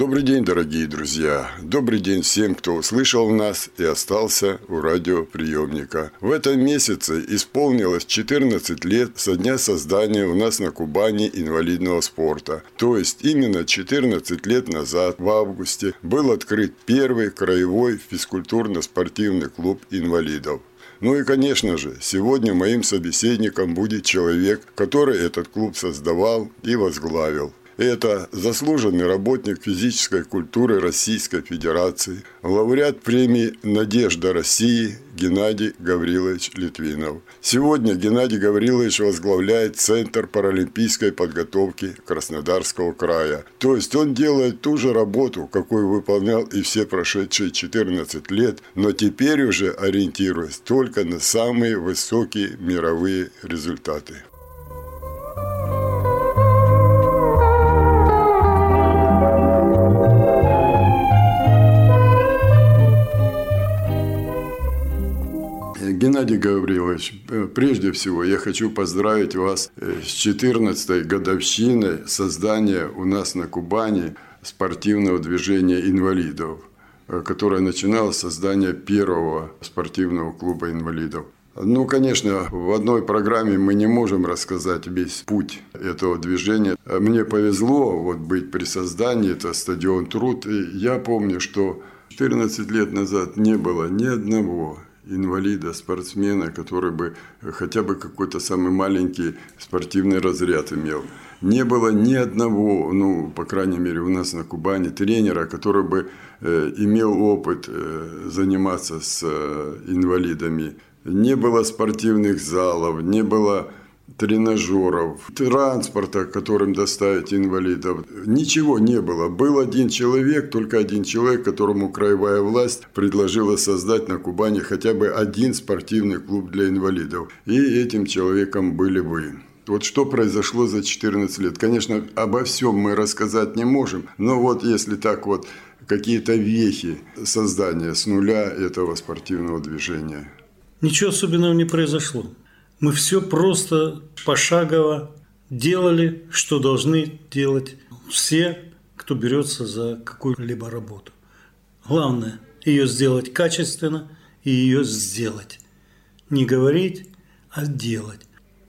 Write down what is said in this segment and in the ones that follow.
Добрый день, дорогие друзья! Добрый день всем, кто услышал нас и остался у радиоприемника. В этом месяце исполнилось 14 лет со дня создания у нас на Кубани инвалидного спорта. То есть именно 14 лет назад, в августе, был открыт первый краевой физкультурно-спортивный клуб инвалидов. Ну и, конечно же, сегодня моим собеседником будет человек, который этот клуб создавал и возглавил. Это заслуженный работник физической культуры Российской Федерации, лауреат премии «Надежда России» Геннадий Гаврилович Литвинов. Сегодня Геннадий Гаврилович возглавляет Центр паралимпийской подготовки Краснодарского края. То есть он делает ту же работу, какую выполнял и все прошедшие 14 лет, но теперь уже ориентируясь только на самые высокие мировые результаты. Геннадий Гаврилович, э, прежде всего я хочу поздравить вас э, с 14-й годовщиной создания у нас на Кубани спортивного движения инвалидов, э, которое начиналось с создания первого спортивного клуба инвалидов. Ну, конечно, в одной программе мы не можем рассказать весь путь этого движения. Мне повезло вот быть при создании, это стадион Труд. И я помню, что 14 лет назад не было ни одного инвалида, спортсмена, который бы хотя бы какой-то самый маленький спортивный разряд имел. Не было ни одного, ну, по крайней мере, у нас на Кубани, тренера, который бы э, имел опыт э, заниматься с э, инвалидами. Не было спортивных залов, не было тренажеров, транспорта, которым доставить инвалидов. Ничего не было. Был один человек, только один человек, которому краевая власть предложила создать на Кубани хотя бы один спортивный клуб для инвалидов. И этим человеком были вы. Вот что произошло за 14 лет. Конечно, обо всем мы рассказать не можем, но вот если так вот какие-то вехи создания с нуля этого спортивного движения. Ничего особенного не произошло. Мы все просто пошагово делали, что должны делать все, кто берется за какую-либо работу. Главное – ее сделать качественно и ее сделать. Не говорить, а делать.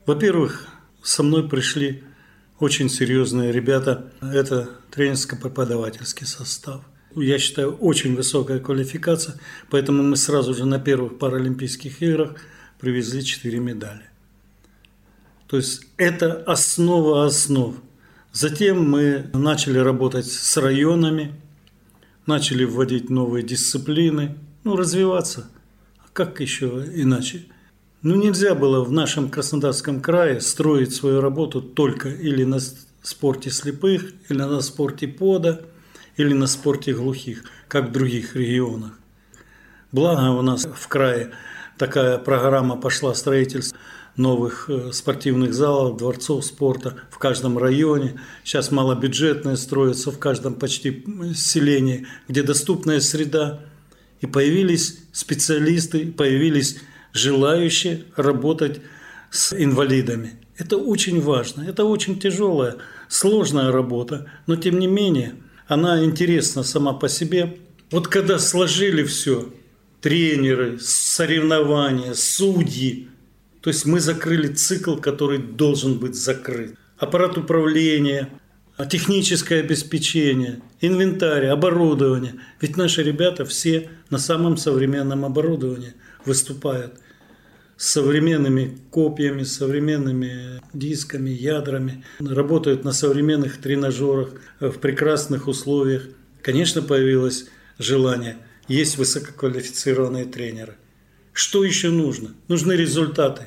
Во-первых, со мной пришли очень серьезные ребята. Это тренерско-преподавательский состав. Я считаю, очень высокая квалификация, поэтому мы сразу же на первых Паралимпийских играх – привезли 4 медали. То есть это основа основ. Затем мы начали работать с районами, начали вводить новые дисциплины, ну, развиваться. А как еще иначе? Ну, нельзя было в нашем Краснодарском крае строить свою работу только или на спорте слепых, или на спорте пода, или на спорте глухих, как в других регионах. Благо у нас в крае такая программа пошла строительство новых э, спортивных залов, дворцов спорта в каждом районе. Сейчас малобюджетные строятся в каждом почти селении, где доступная среда. И появились специалисты, появились желающие работать с инвалидами. Это очень важно, это очень тяжелая, сложная работа, но тем не менее она интересна сама по себе. Вот когда сложили все, тренеры, соревнования, судьи. То есть мы закрыли цикл, который должен быть закрыт. Аппарат управления, техническое обеспечение, инвентарь, оборудование. Ведь наши ребята все на самом современном оборудовании выступают с современными копьями, современными дисками, ядрами, работают на современных тренажерах в прекрасных условиях. Конечно, появилось желание – есть высококвалифицированные тренеры. Что еще нужно? Нужны результаты.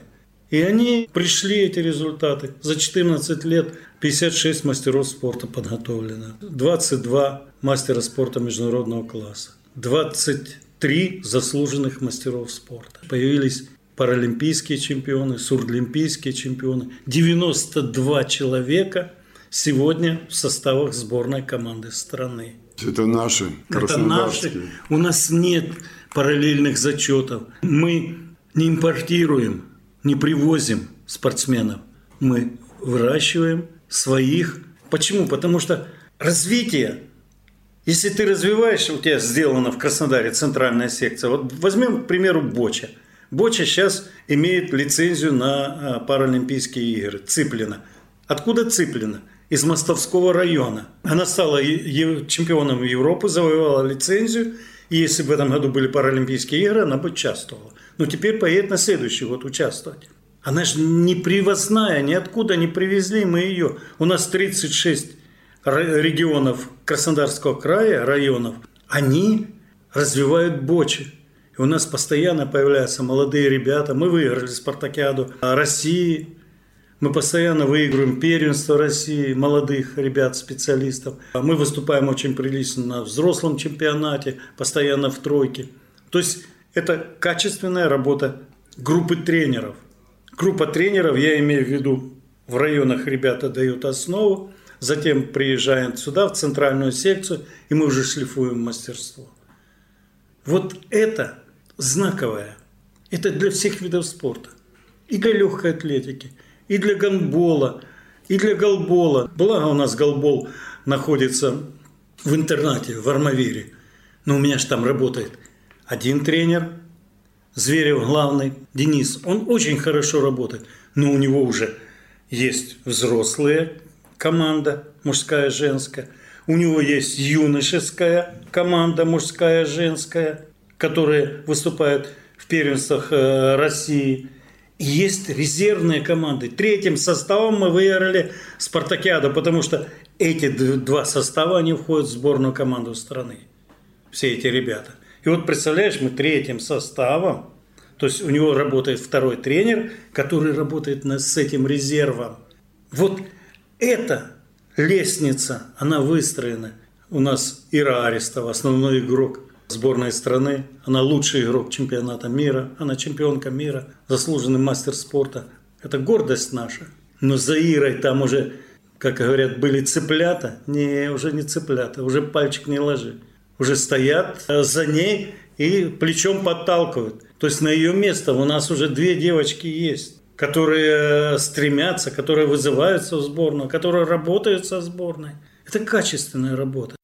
И они пришли, эти результаты. За 14 лет 56 мастеров спорта подготовлено, 22 мастера спорта международного класса, 23 заслуженных мастеров спорта. Появились паралимпийские чемпионы, сурдлимпийские чемпионы. 92 человека сегодня в составах сборной команды страны. Это наши, Это наши. У нас нет параллельных зачетов. Мы не импортируем, не привозим спортсменов. Мы выращиваем своих. Почему? Потому что развитие, если ты развиваешь, у тебя сделано в Краснодаре центральная секция. Вот возьмем, к примеру, Боча. Боча сейчас имеет лицензию на а, Паралимпийские игры. Цыплина. Откуда Цыплина? Из Мостовского района. Она стала чемпионом Европы, завоевала лицензию. И если в этом году были Паралимпийские игры, она бы участвовала. Но теперь поедет на следующий год участвовать. Она же не привозная, ниоткуда не привезли мы ее. У нас 36 регионов Краснодарского края, районов, они развивают бочи. И у нас постоянно появляются молодые ребята. Мы выиграли спартакиаду России. Мы постоянно выигрываем первенство России, молодых ребят, специалистов. Мы выступаем очень прилично на взрослом чемпионате, постоянно в тройке. То есть это качественная работа группы тренеров. Группа тренеров, я имею в виду, в районах ребята дают основу, затем приезжаем сюда, в центральную секцию, и мы уже шлифуем мастерство. Вот это знаковое. Это для всех видов спорта. И для легкой атлетики, и для гандбола, и для голбола. Благо у нас голбол находится в интернате, в Армавире. Но у меня же там работает один тренер – Зверев главный, Денис, он очень хорошо работает, но у него уже есть взрослая команда, мужская, женская. У него есть юношеская команда, мужская, женская, которые выступают в первенствах э, России. Есть резервные команды. Третьим составом мы выиграли Спартакиаду, потому что эти два состава, они входят в сборную команду страны. Все эти ребята. И вот представляешь, мы третьим составом, то есть у него работает второй тренер, который работает с этим резервом. Вот эта лестница, она выстроена. У нас Ира Арестова, основной игрок сборной страны. Она лучший игрок чемпионата мира. Она чемпионка мира, заслуженный мастер спорта. Это гордость наша. Но за Ирой там уже, как говорят, были цыплята. Не, уже не цыплята, уже пальчик не ложи. Уже стоят за ней и плечом подталкивают. То есть на ее место у нас уже две девочки есть, которые стремятся, которые вызываются в сборную, которые работают со сборной. Это качественная работа.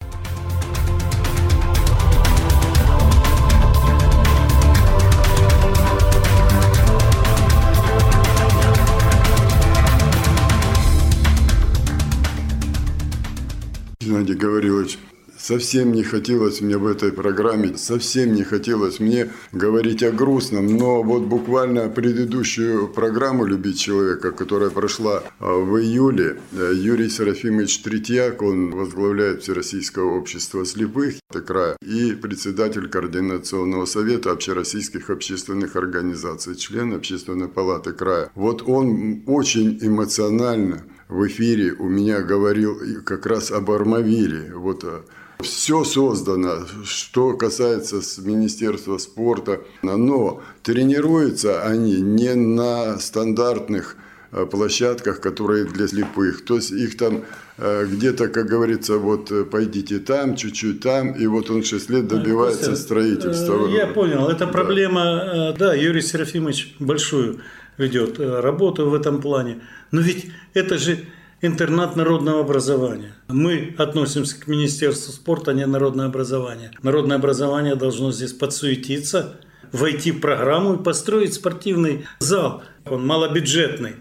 Совсем не хотелось мне в этой программе, совсем не хотелось мне говорить о грустном, но вот буквально предыдущую программу «Любить человека», которая прошла а, в июле, э, Юрий Серафимович Третьяк, он возглавляет Всероссийское общество слепых края и председатель Координационного совета общероссийских общественных организаций, член Общественной палаты края. Вот он очень эмоционально в эфире у меня говорил как раз об Армавире. Вот э, все создано, что касается Министерства спорта, но тренируются они не на стандартных э, площадках, которые для слепых. То есть их там э, где-то, как говорится, вот э, пойдите там, чуть-чуть там, и вот он 6 лет добивается строительства. Я понял, это проблема, да, Юрий Серафимович большую ведет работу в этом плане. Но ведь это же интернат народного образования. Мы относимся к Министерству спорта, а не народное образование. Народное образование должно здесь подсуетиться, войти в программу и построить спортивный зал. Он малобюджетный.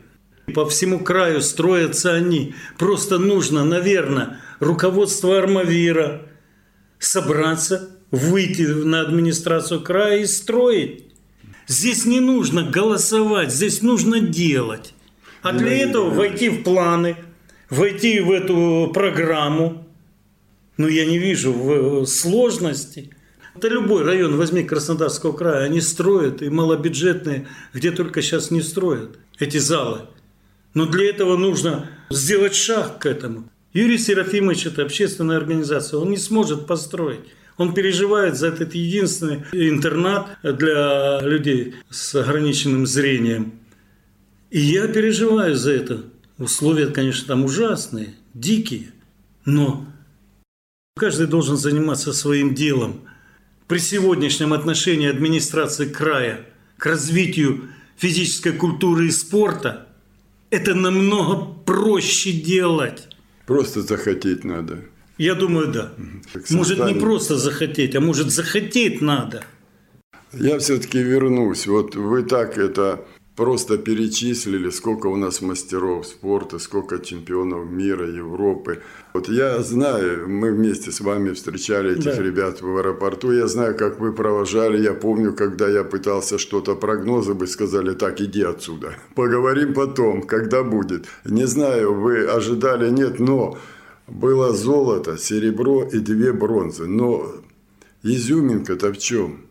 По всему краю строятся они. Просто нужно, наверное, руководство Армавира собраться, выйти на администрацию края и строить. Здесь не нужно голосовать, здесь нужно делать. А для этого войти в планы, войти в эту программу, но я не вижу в сложности. Это любой район, возьми Краснодарского края, они строят, и малобюджетные, где только сейчас не строят эти залы. Но для этого нужно сделать шаг к этому. Юрий Серафимович – это общественная организация, он не сможет построить. Он переживает за этот единственный интернат для людей с ограниченным зрением. И я переживаю за это. Условия, конечно, там ужасные, дикие. Но каждый должен заниматься своим делом. При сегодняшнем отношении администрации края к развитию физической культуры и спорта это намного проще делать. Просто захотеть надо. Я думаю, да. Может, не просто захотеть, а может, захотеть надо. Я все-таки вернусь. Вот вы так это просто перечислили, сколько у нас мастеров спорта, сколько чемпионов мира, Европы. Вот я знаю, мы вместе с вами встречали этих да. ребят в аэропорту, я знаю, как вы провожали, я помню, когда я пытался что-то прогнозы, вы сказали, так, иди отсюда, поговорим потом, когда будет. Не знаю, вы ожидали, нет, но было золото, серебро и две бронзы, но изюминка-то в чем?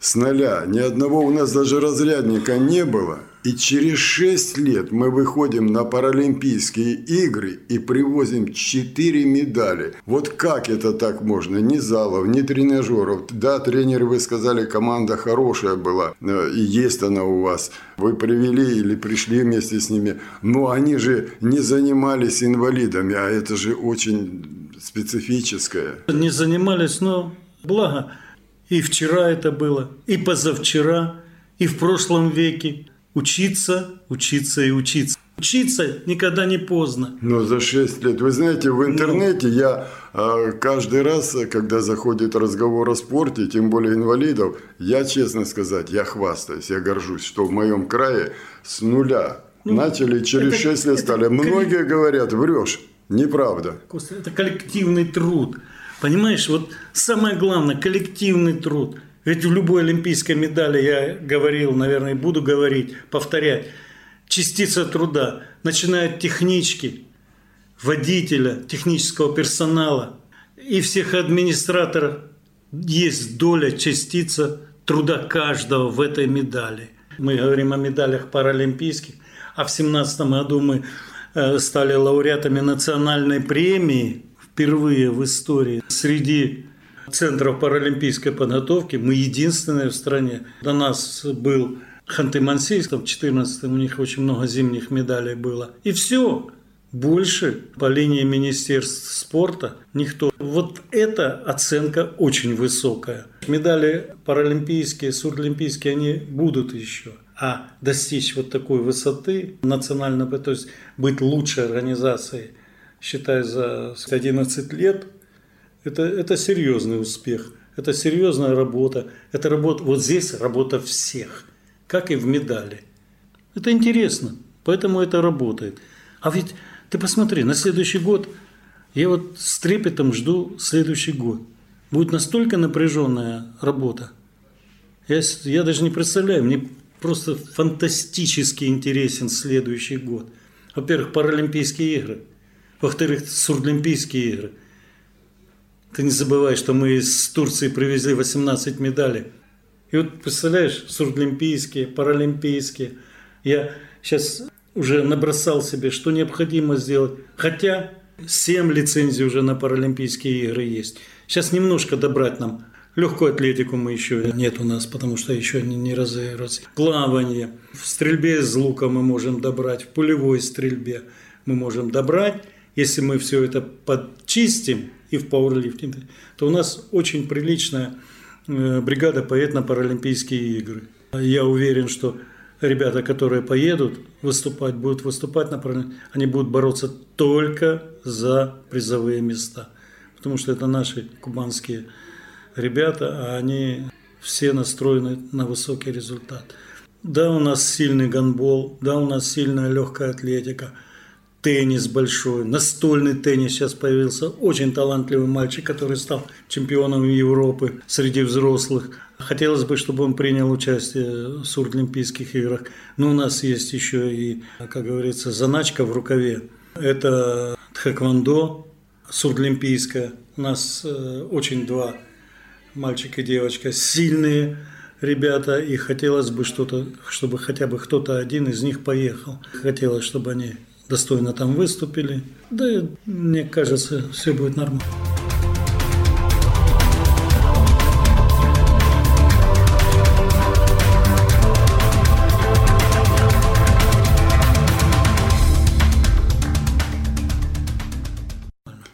С нуля. Ни одного у нас даже разрядника не было. И через 6 лет мы выходим на Паралимпийские игры и привозим 4 медали. Вот как это так можно? Ни залов, ни тренажеров. Да, тренеры, вы сказали, команда хорошая была. Э, и есть она у вас. Вы привели или пришли вместе с ними. Но они же не занимались инвалидами, а это же очень специфическое. Не занимались, но благо и вчера это было, и позавчера, и в прошлом веке. Учиться, учиться и учиться. Учиться никогда не поздно. Но за 6 лет. Вы знаете, в интернете ну, я э, каждый раз, когда заходит разговор о спорте, тем более инвалидов, я, честно сказать, я хвастаюсь, я горжусь, что в моем крае с нуля ну, начали, через это, 6 лет стали. Многие говорят, врешь. Неправда. Это коллективный труд. Понимаешь, вот самое главное – коллективный труд. Ведь в любой олимпийской медали, я говорил, наверное, буду говорить, повторять, частица труда, начиная от технички, водителя, технического персонала и всех администраторов, есть доля, частица труда каждого в этой медали. Мы говорим о медалях паралимпийских, а в 2017 году мы э, стали лауреатами национальной премии впервые в истории среди центров паралимпийской подготовки мы единственные в стране. До нас был Ханты-Мансийск, в 14 у них очень много зимних медалей было. И все. Больше по линии Министерств спорта никто. Вот эта оценка очень высокая. Медали паралимпийские, сурдолимпийские, они будут еще. А достичь вот такой высоты национального, то есть быть лучшей организацией считай, за 11 лет, это, это серьезный успех, это серьезная работа, это работа, вот здесь работа всех, как и в медали. Это интересно, поэтому это работает. А ведь ты посмотри, на следующий год, я вот с трепетом жду следующий год. Будет настолько напряженная работа. Я, я даже не представляю, мне просто фантастически интересен следующий год. Во-первых, Паралимпийские игры – во-вторых, Сурдолимпийские игры. Ты не забывай, что мы из Турции привезли 18 медалей. И вот представляешь, Сурдолимпийские, Паралимпийские. Я сейчас уже набросал себе, что необходимо сделать. Хотя 7 лицензий уже на Паралимпийские игры есть. Сейчас немножко добрать нам. Легкую атлетику мы еще нет у нас, потому что еще не, не разыгрывается. Плавание. В стрельбе из лука мы можем добрать, в пулевой стрельбе мы можем добрать. Если мы все это подчистим и в пауэрлифтинге, то у нас очень приличная э, бригада поедет на Паралимпийские игры. Я уверен, что ребята, которые поедут выступать, будут выступать на Паралимпийские, они будут бороться только за призовые места. Потому что это наши кубанские ребята, а они все настроены на высокий результат. Да, у нас сильный гандбол, да, у нас сильная легкая атлетика – теннис большой, настольный теннис сейчас появился. Очень талантливый мальчик, который стал чемпионом Европы среди взрослых. Хотелось бы, чтобы он принял участие в Сурдолимпийских играх. Но у нас есть еще и, как говорится, заначка в рукаве. Это тхэквондо сурдолимпийское. У нас э, очень два мальчик и девочка сильные ребята, и хотелось бы что-то, чтобы хотя бы кто-то один из них поехал. Хотелось, чтобы они достойно там выступили. Да, мне кажется, все будет нормально.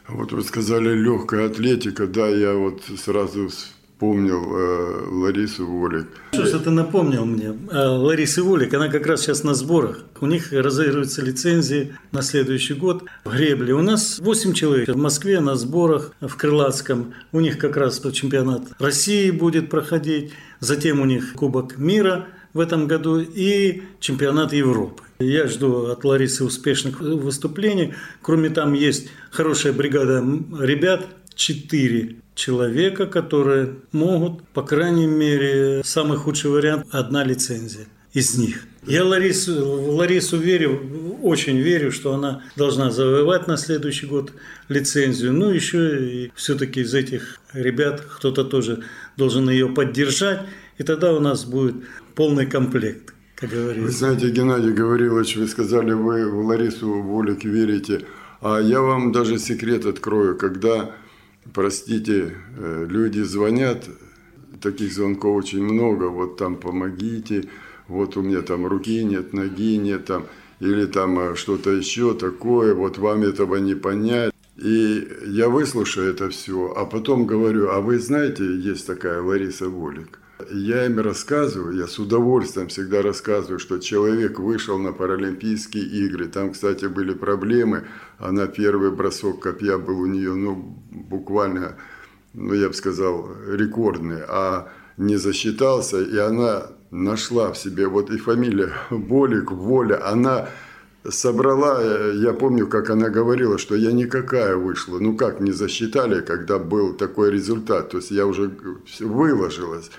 Вот вы сказали легкая атлетика, да, я вот сразу вспомнил э, Ларису Волик. Что ж ты напомнил мне? Э, Лариса Волик, она как раз сейчас на сборах. У них разыгрываются лицензии на следующий год в гребле. У нас 8 человек в Москве на сборах в Крылатском. У них как раз чемпионат России будет проходить. Затем у них Кубок мира в этом году и чемпионат Европы. Я жду от Ларисы успешных выступлений. Кроме там есть хорошая бригада ребят, четыре человека, которые могут, по крайней мере, самый худший вариант – одна лицензия из них. Я Ларису, Ларису верю, очень верю, что она должна завоевать на следующий год лицензию. Ну, еще и все-таки из этих ребят кто-то тоже должен ее поддержать. И тогда у нас будет полный комплект, как говорится. Вы знаете, Геннадий Гаврилович, вы сказали, вы в Ларису Волик верите. А я вам даже секрет открою. Когда простите, э, люди звонят, таких звонков очень много, вот там помогите, вот у меня там руки нет, ноги нет, там, или там э, что-то еще такое, вот вам этого не понять. И я выслушаю это все, а потом говорю, а вы знаете, есть такая Лариса Волик. Я им рассказываю, я с удовольствием всегда рассказываю, что человек вышел на Паралимпийские игры. Там, кстати, были проблемы. Она первый бросок копья был у нее, ну, буквально, ну, я бы сказал, рекордный. А не засчитался, и она нашла в себе, вот и фамилия Болик, Воля, она собрала, я помню, как она говорила, что я никакая вышла. Ну как, не засчитали, когда был такой результат. То есть я уже выложилась.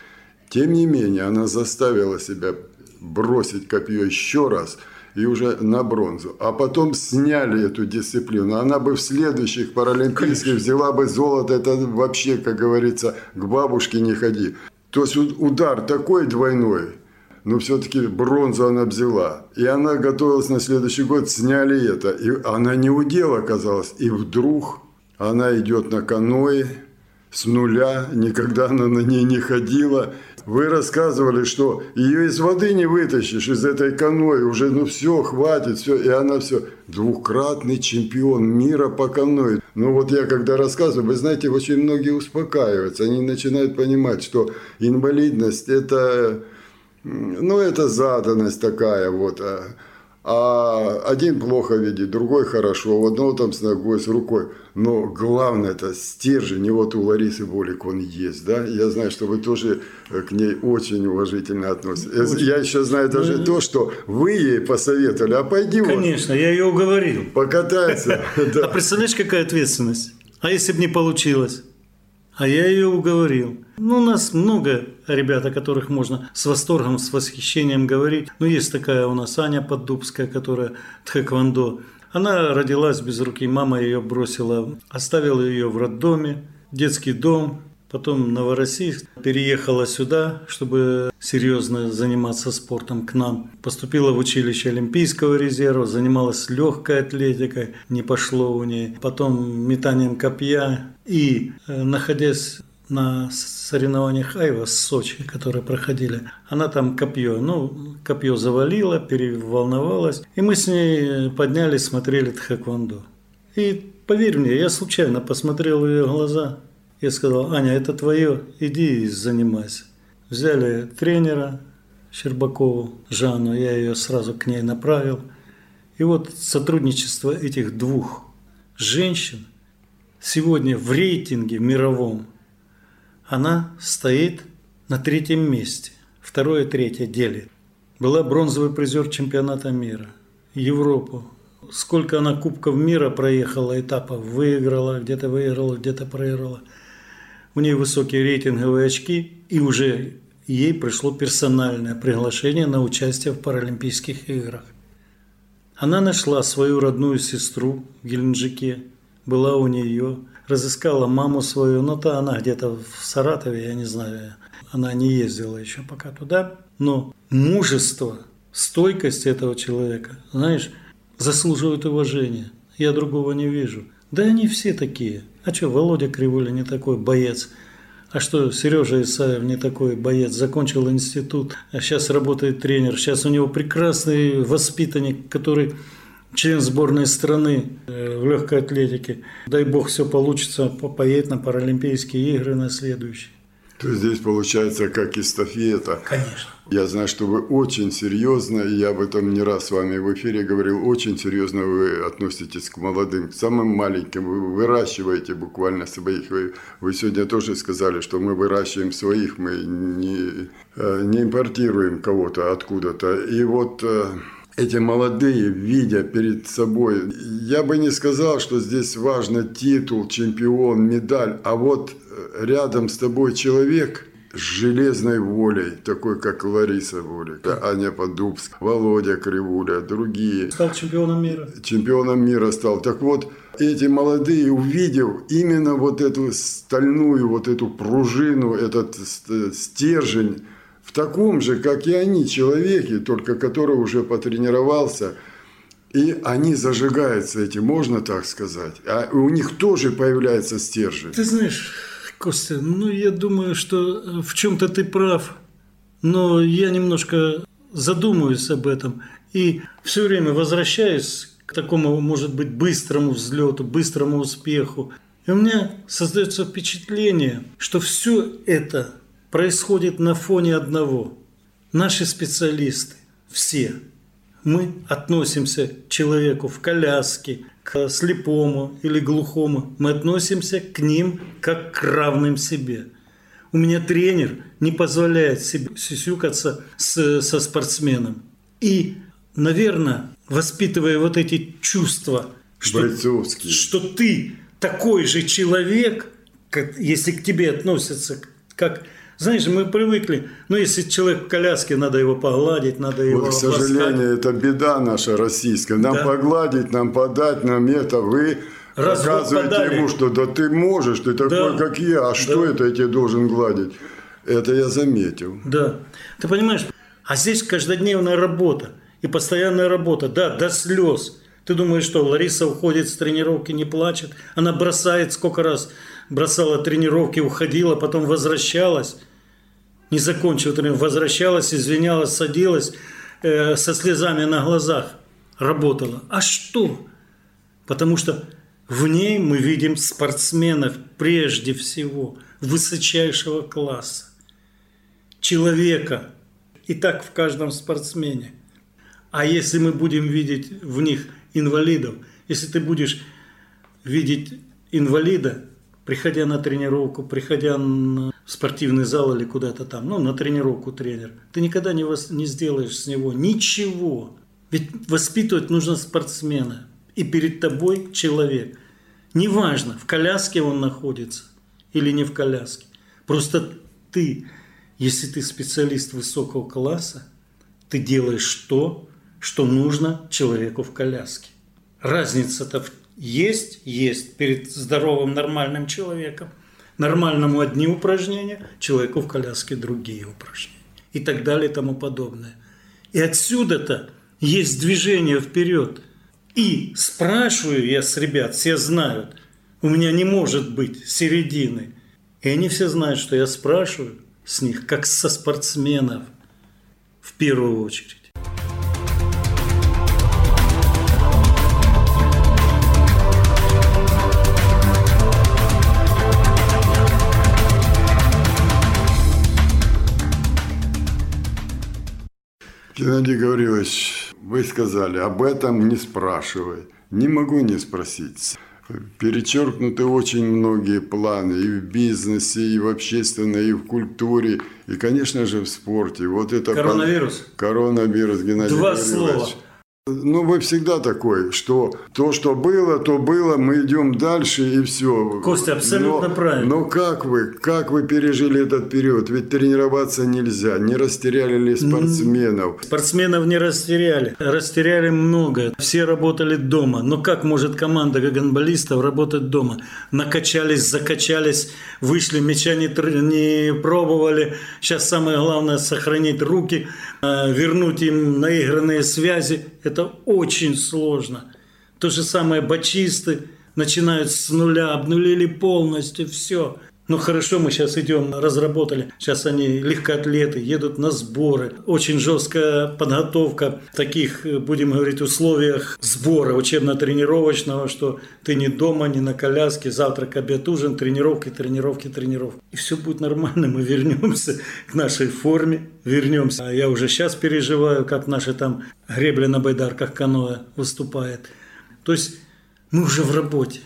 Тем не менее, она заставила себя бросить копье еще раз и уже на бронзу. А потом сняли эту дисциплину. Она бы в следующих паралимпийских взяла бы золото. Это вообще, как говорится, к бабушке не ходи. То есть удар такой двойной, но все-таки бронзу она взяла. И она готовилась на следующий год, сняли это. И она не удел оказалась. И вдруг она идет на каное с нуля, никогда она на ней не ходила. Вы рассказывали, что ее из воды не вытащишь, из этой каноэ, уже ну все, хватит, все, и она все. Двукратный чемпион мира по каноэ. Ну вот я когда рассказываю, вы знаете, очень многие успокаиваются, они начинают понимать, что инвалидность это, ну это заданность такая вот, а один плохо видит, другой хорошо, у одного там с ногой, с рукой. Но главное это стержень, и вот у Ларисы Болик он есть, да? Я знаю, что вы тоже э, к ней очень уважительно относитесь. Очень. Я еще знаю даже ну, то, что вы ей посоветовали, а пойди Конечно, вот, я ее уговорил. Покатайся. А представляешь, какая ответственность? А если бы не получилось? А я ее уговорил. Ну, у нас много ребят, о которых можно с восторгом, с восхищением говорить. Но есть такая у нас Аня Поддубская, которая тхэквондо. Она родилась без руки, мама ее бросила, оставила ее в роддоме, детский дом, Потом Новороссийск переехала сюда, чтобы серьезно заниматься спортом к нам. Поступила в училище Олимпийского резерва, занималась легкой атлетикой, не пошло у ней. Потом метанием копья. И, э, находясь на соревнованиях Айва в Сочи, которые проходили. Она там копье, ну, копье завалила, переволновалась. И мы с ней поднялись, смотрели тхэквондо. И поверь мне, я случайно посмотрел в ее глаза. Я сказал, Аня, это твое, иди и занимайся. Взяли тренера Щербакову, Жанну, я ее сразу к ней направил. И вот сотрудничество этих двух женщин сегодня в рейтинге мировом, она стоит на третьем месте. Второе, третье делит. Была бронзовый призер чемпионата мира. Европу. Сколько она кубков мира проехала, этапов выиграла, где-то выиграла, где-то проиграла – у нее высокие рейтинговые очки, и уже ей пришло персональное приглашение на участие в Паралимпийских играх. Она нашла свою родную сестру в Геленджике, была у нее, разыскала маму свою, но то она где-то в Саратове, я не знаю. Она не ездила еще пока туда. Но мужество, стойкость этого человека, знаешь, заслуживает уважения. Я другого не вижу. Да они все такие. А что, Володя Кривуля не такой боец? А что, Сережа Исаев не такой боец, закончил институт, а сейчас работает тренер, сейчас у него прекрасный воспитанник, который член сборной страны э, в легкой атлетике. Дай бог все получится, поедет на Паралимпийские игры на следующие. То есть здесь получается как эстафета. Конечно. Я знаю, что вы очень серьезно, и я об этом не раз с вами в эфире говорил, очень серьезно вы относитесь к молодым, к самым маленьким, вы выращиваете буквально своих. Вы, вы сегодня тоже сказали, что мы выращиваем своих, мы не, э, не импортируем кого-то откуда-то. И вот э, эти молодые, видя перед собой, я бы не сказал, что здесь важно титул, чемпион, медаль, а вот рядом с тобой человек с железной волей, такой как Лариса Волик, Аня Подубск, Володя Кривуля, другие. Стал чемпионом мира. Чемпионом мира стал. Так вот, эти молодые, увидев именно вот эту стальную, вот эту пружину, этот стержень, в таком же, как и они, человеке, только который уже потренировался, и они зажигаются этим, можно так сказать. А у них тоже появляется стержень. Ты знаешь, Костя, ну я думаю, что э, в чем-то ты прав, но я немножко задумываюсь об этом и все время возвращаюсь к такому, может быть, быстрому взлету, быстрому успеху. И у меня создается впечатление, что все это происходит на фоне одного. Наши специалисты, все, мы относимся к человеку в коляске, к слепому или глухому, мы относимся к ним как к равным себе. У меня тренер не позволяет себе сюсюкаться с, со спортсменом. И, наверное, воспитывая вот эти чувства, что, что ты такой же человек, как, если к тебе относятся как знаешь, мы привыкли, ну, если человек в коляске, надо его погладить, надо его Вот, к сожалению, это беда наша российская. Нам да. погладить, нам подать, нам это, вы Раз рассказываете ему, что да ты можешь, ты такой, да. как я, а да. что это я тебе должен гладить? Это я заметил. Да. Ты понимаешь, а здесь каждодневная работа и постоянная работа, да, до слез. Ты думаешь, что Лариса уходит с тренировки, не плачет? Она бросает сколько раз бросала тренировки, уходила, потом возвращалась не закончила тренировку, возвращалась, извинялась, садилась э, со слезами на глазах, работала. А что? Потому что в ней мы видим спортсменов прежде всего высочайшего класса, человека, и так в каждом спортсмене. А если мы будем видеть в них инвалидов, если ты будешь видеть инвалида, приходя на тренировку, приходя на спортивный зал или куда-то там, ну, на тренировку тренер, ты никогда не, вос, не сделаешь с него ничего. Ведь воспитывать нужно спортсмена. И перед тобой человек. Неважно, в коляске он находится или не в коляске. Просто ты, если ты специалист высокого класса, ты делаешь то, что нужно человеку в коляске. Разница-то есть, есть перед здоровым нормальным человеком – Нормальному одни упражнения, человеку в коляске другие упражнения. И так далее и тому подобное. И отсюда-то есть движение вперед. И спрашиваю я с ребят, все знают, у меня не может быть середины. И они все знают, что я спрашиваю с них, как со спортсменов в первую очередь. Геннадий Гаврилович, вы сказали, об этом не спрашивай. Не могу не спросить. Перечеркнуты очень многие планы и в бизнесе, и в общественной, и в культуре, и, конечно же, в спорте. Вот это коронавирус. Коронавирус, Геннадий Два Гаврилович. слова. Ну, вы всегда такой, что то, что было, то было, мы идем дальше и все. Костя, абсолютно но, правильно. Но как вы, как вы пережили этот период? Ведь тренироваться нельзя. Не растеряли ли спортсменов? Спортсменов не растеряли. Растеряли много. Все работали дома. Но как может команда гандболистов работать дома? Накачались, закачались, вышли, мяча не, не пробовали. Сейчас самое главное сохранить руки, э, вернуть им наигранные связи. Это очень сложно. То же самое бачисты начинают с нуля, обнулили полностью все. Ну хорошо, мы сейчас идем, разработали. Сейчас они легкоатлеты, едут на сборы. Очень жесткая подготовка в таких, будем говорить, условиях сбора учебно-тренировочного, что ты не дома, не на коляске, завтрак, обед, ужин, тренировки, тренировки, тренировки. И все будет нормально, мы вернемся к нашей форме, вернемся. А я уже сейчас переживаю, как наши там гребли на байдарках каноэ выступает. То есть мы уже в работе.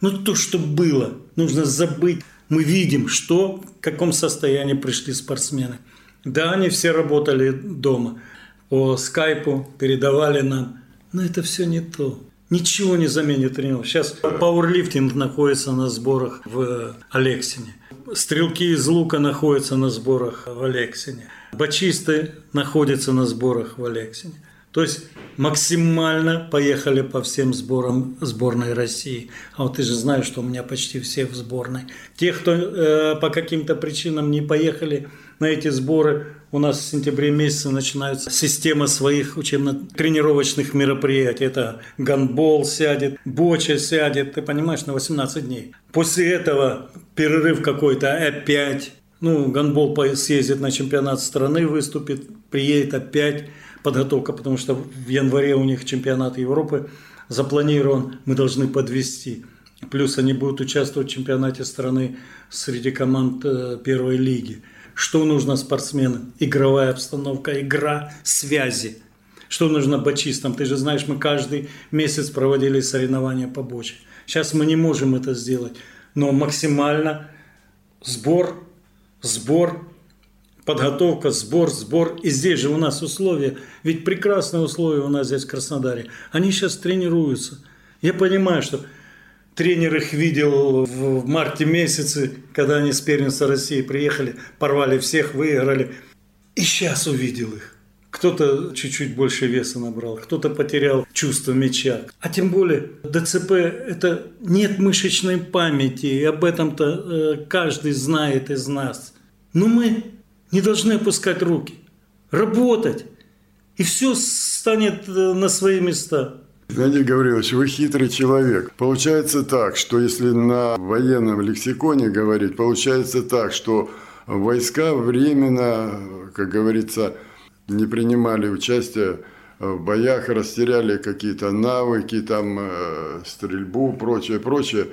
Ну то, что было, нужно забыть мы видим, что, в каком состоянии пришли спортсмены. Да, они все работали дома. По скайпу передавали нам. Но это все не то. Ничего не заменит тренировок. Сейчас пауэрлифтинг находится на сборах в Алексине. Стрелки из лука находятся на сборах в Алексине. Бачисты находятся на сборах в Алексине. То есть максимально поехали по всем сборам сборной России. А вот ты же знаешь, что у меня почти все в сборной. Те, кто э, по каким-то причинам не поехали на эти сборы, у нас в сентябре месяце начинается система своих учебно-тренировочных мероприятий. Это гандбол сядет, боча сядет, ты понимаешь, на 18 дней. После этого перерыв какой-то опять. Ну, гандбол съездит на чемпионат страны, выступит, приедет опять подготовка, потому что в январе у них чемпионат Европы запланирован, мы должны подвести. Плюс они будут участвовать в чемпионате страны среди команд э, первой лиги. Что нужно спортсменам? Игровая обстановка, игра, связи. Что нужно бочистам? Ты же знаешь, мы каждый месяц проводили соревнования по боче. Сейчас мы не можем это сделать. Но максимально сбор, сбор, подготовка, сбор, сбор. И здесь же у нас условия, ведь прекрасные условия у нас здесь в Краснодаре. Они сейчас тренируются. Я понимаю, что тренер их видел в марте месяце, когда они с первенства России приехали, порвали всех, выиграли. И сейчас увидел их. Кто-то чуть-чуть больше веса набрал, кто-то потерял чувство мяча. А тем более ДЦП – это нет мышечной памяти, и об этом-то э, каждый знает из нас. Но мы не должны опускать руки, работать, и все станет э, на свои места. Геннадий Гаврилович, вы хитрый человек. Получается так, что если на военном лексиконе говорить, получается так, что войска временно, как говорится, не принимали участие в боях, растеряли какие-то навыки, там, э, стрельбу, прочее, прочее.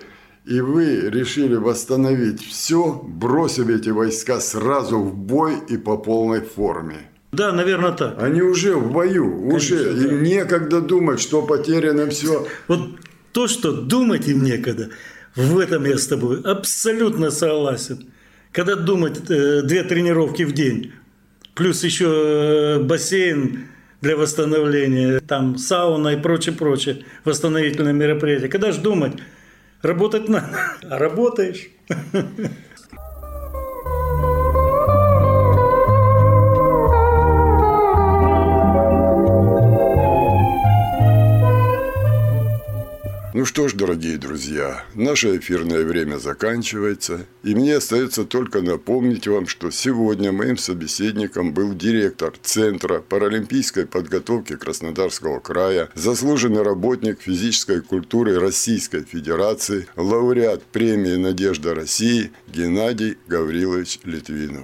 И вы решили восстановить все, бросив эти войска сразу в бой и по полной форме. Да, наверное, так. Они уже в бою, Конечно, уже да. им некогда думать, что потеряно все. Вот то, что думать им некогда, в этом я с тобой абсолютно согласен. Когда думать э, две тренировки в день, плюс еще э, бассейн для восстановления, там сауна и прочее, прочее, восстановительные мероприятия. Когда же думать, Работать надо, а работаешь. Ну что ж, дорогие друзья, наше эфирное время заканчивается, и мне остается только напомнить вам, что сегодня моим собеседником был директор Центра паралимпийской подготовки Краснодарского края, заслуженный работник физической культуры Российской Федерации, лауреат премии «Надежда России» Геннадий Гаврилович Литвинов.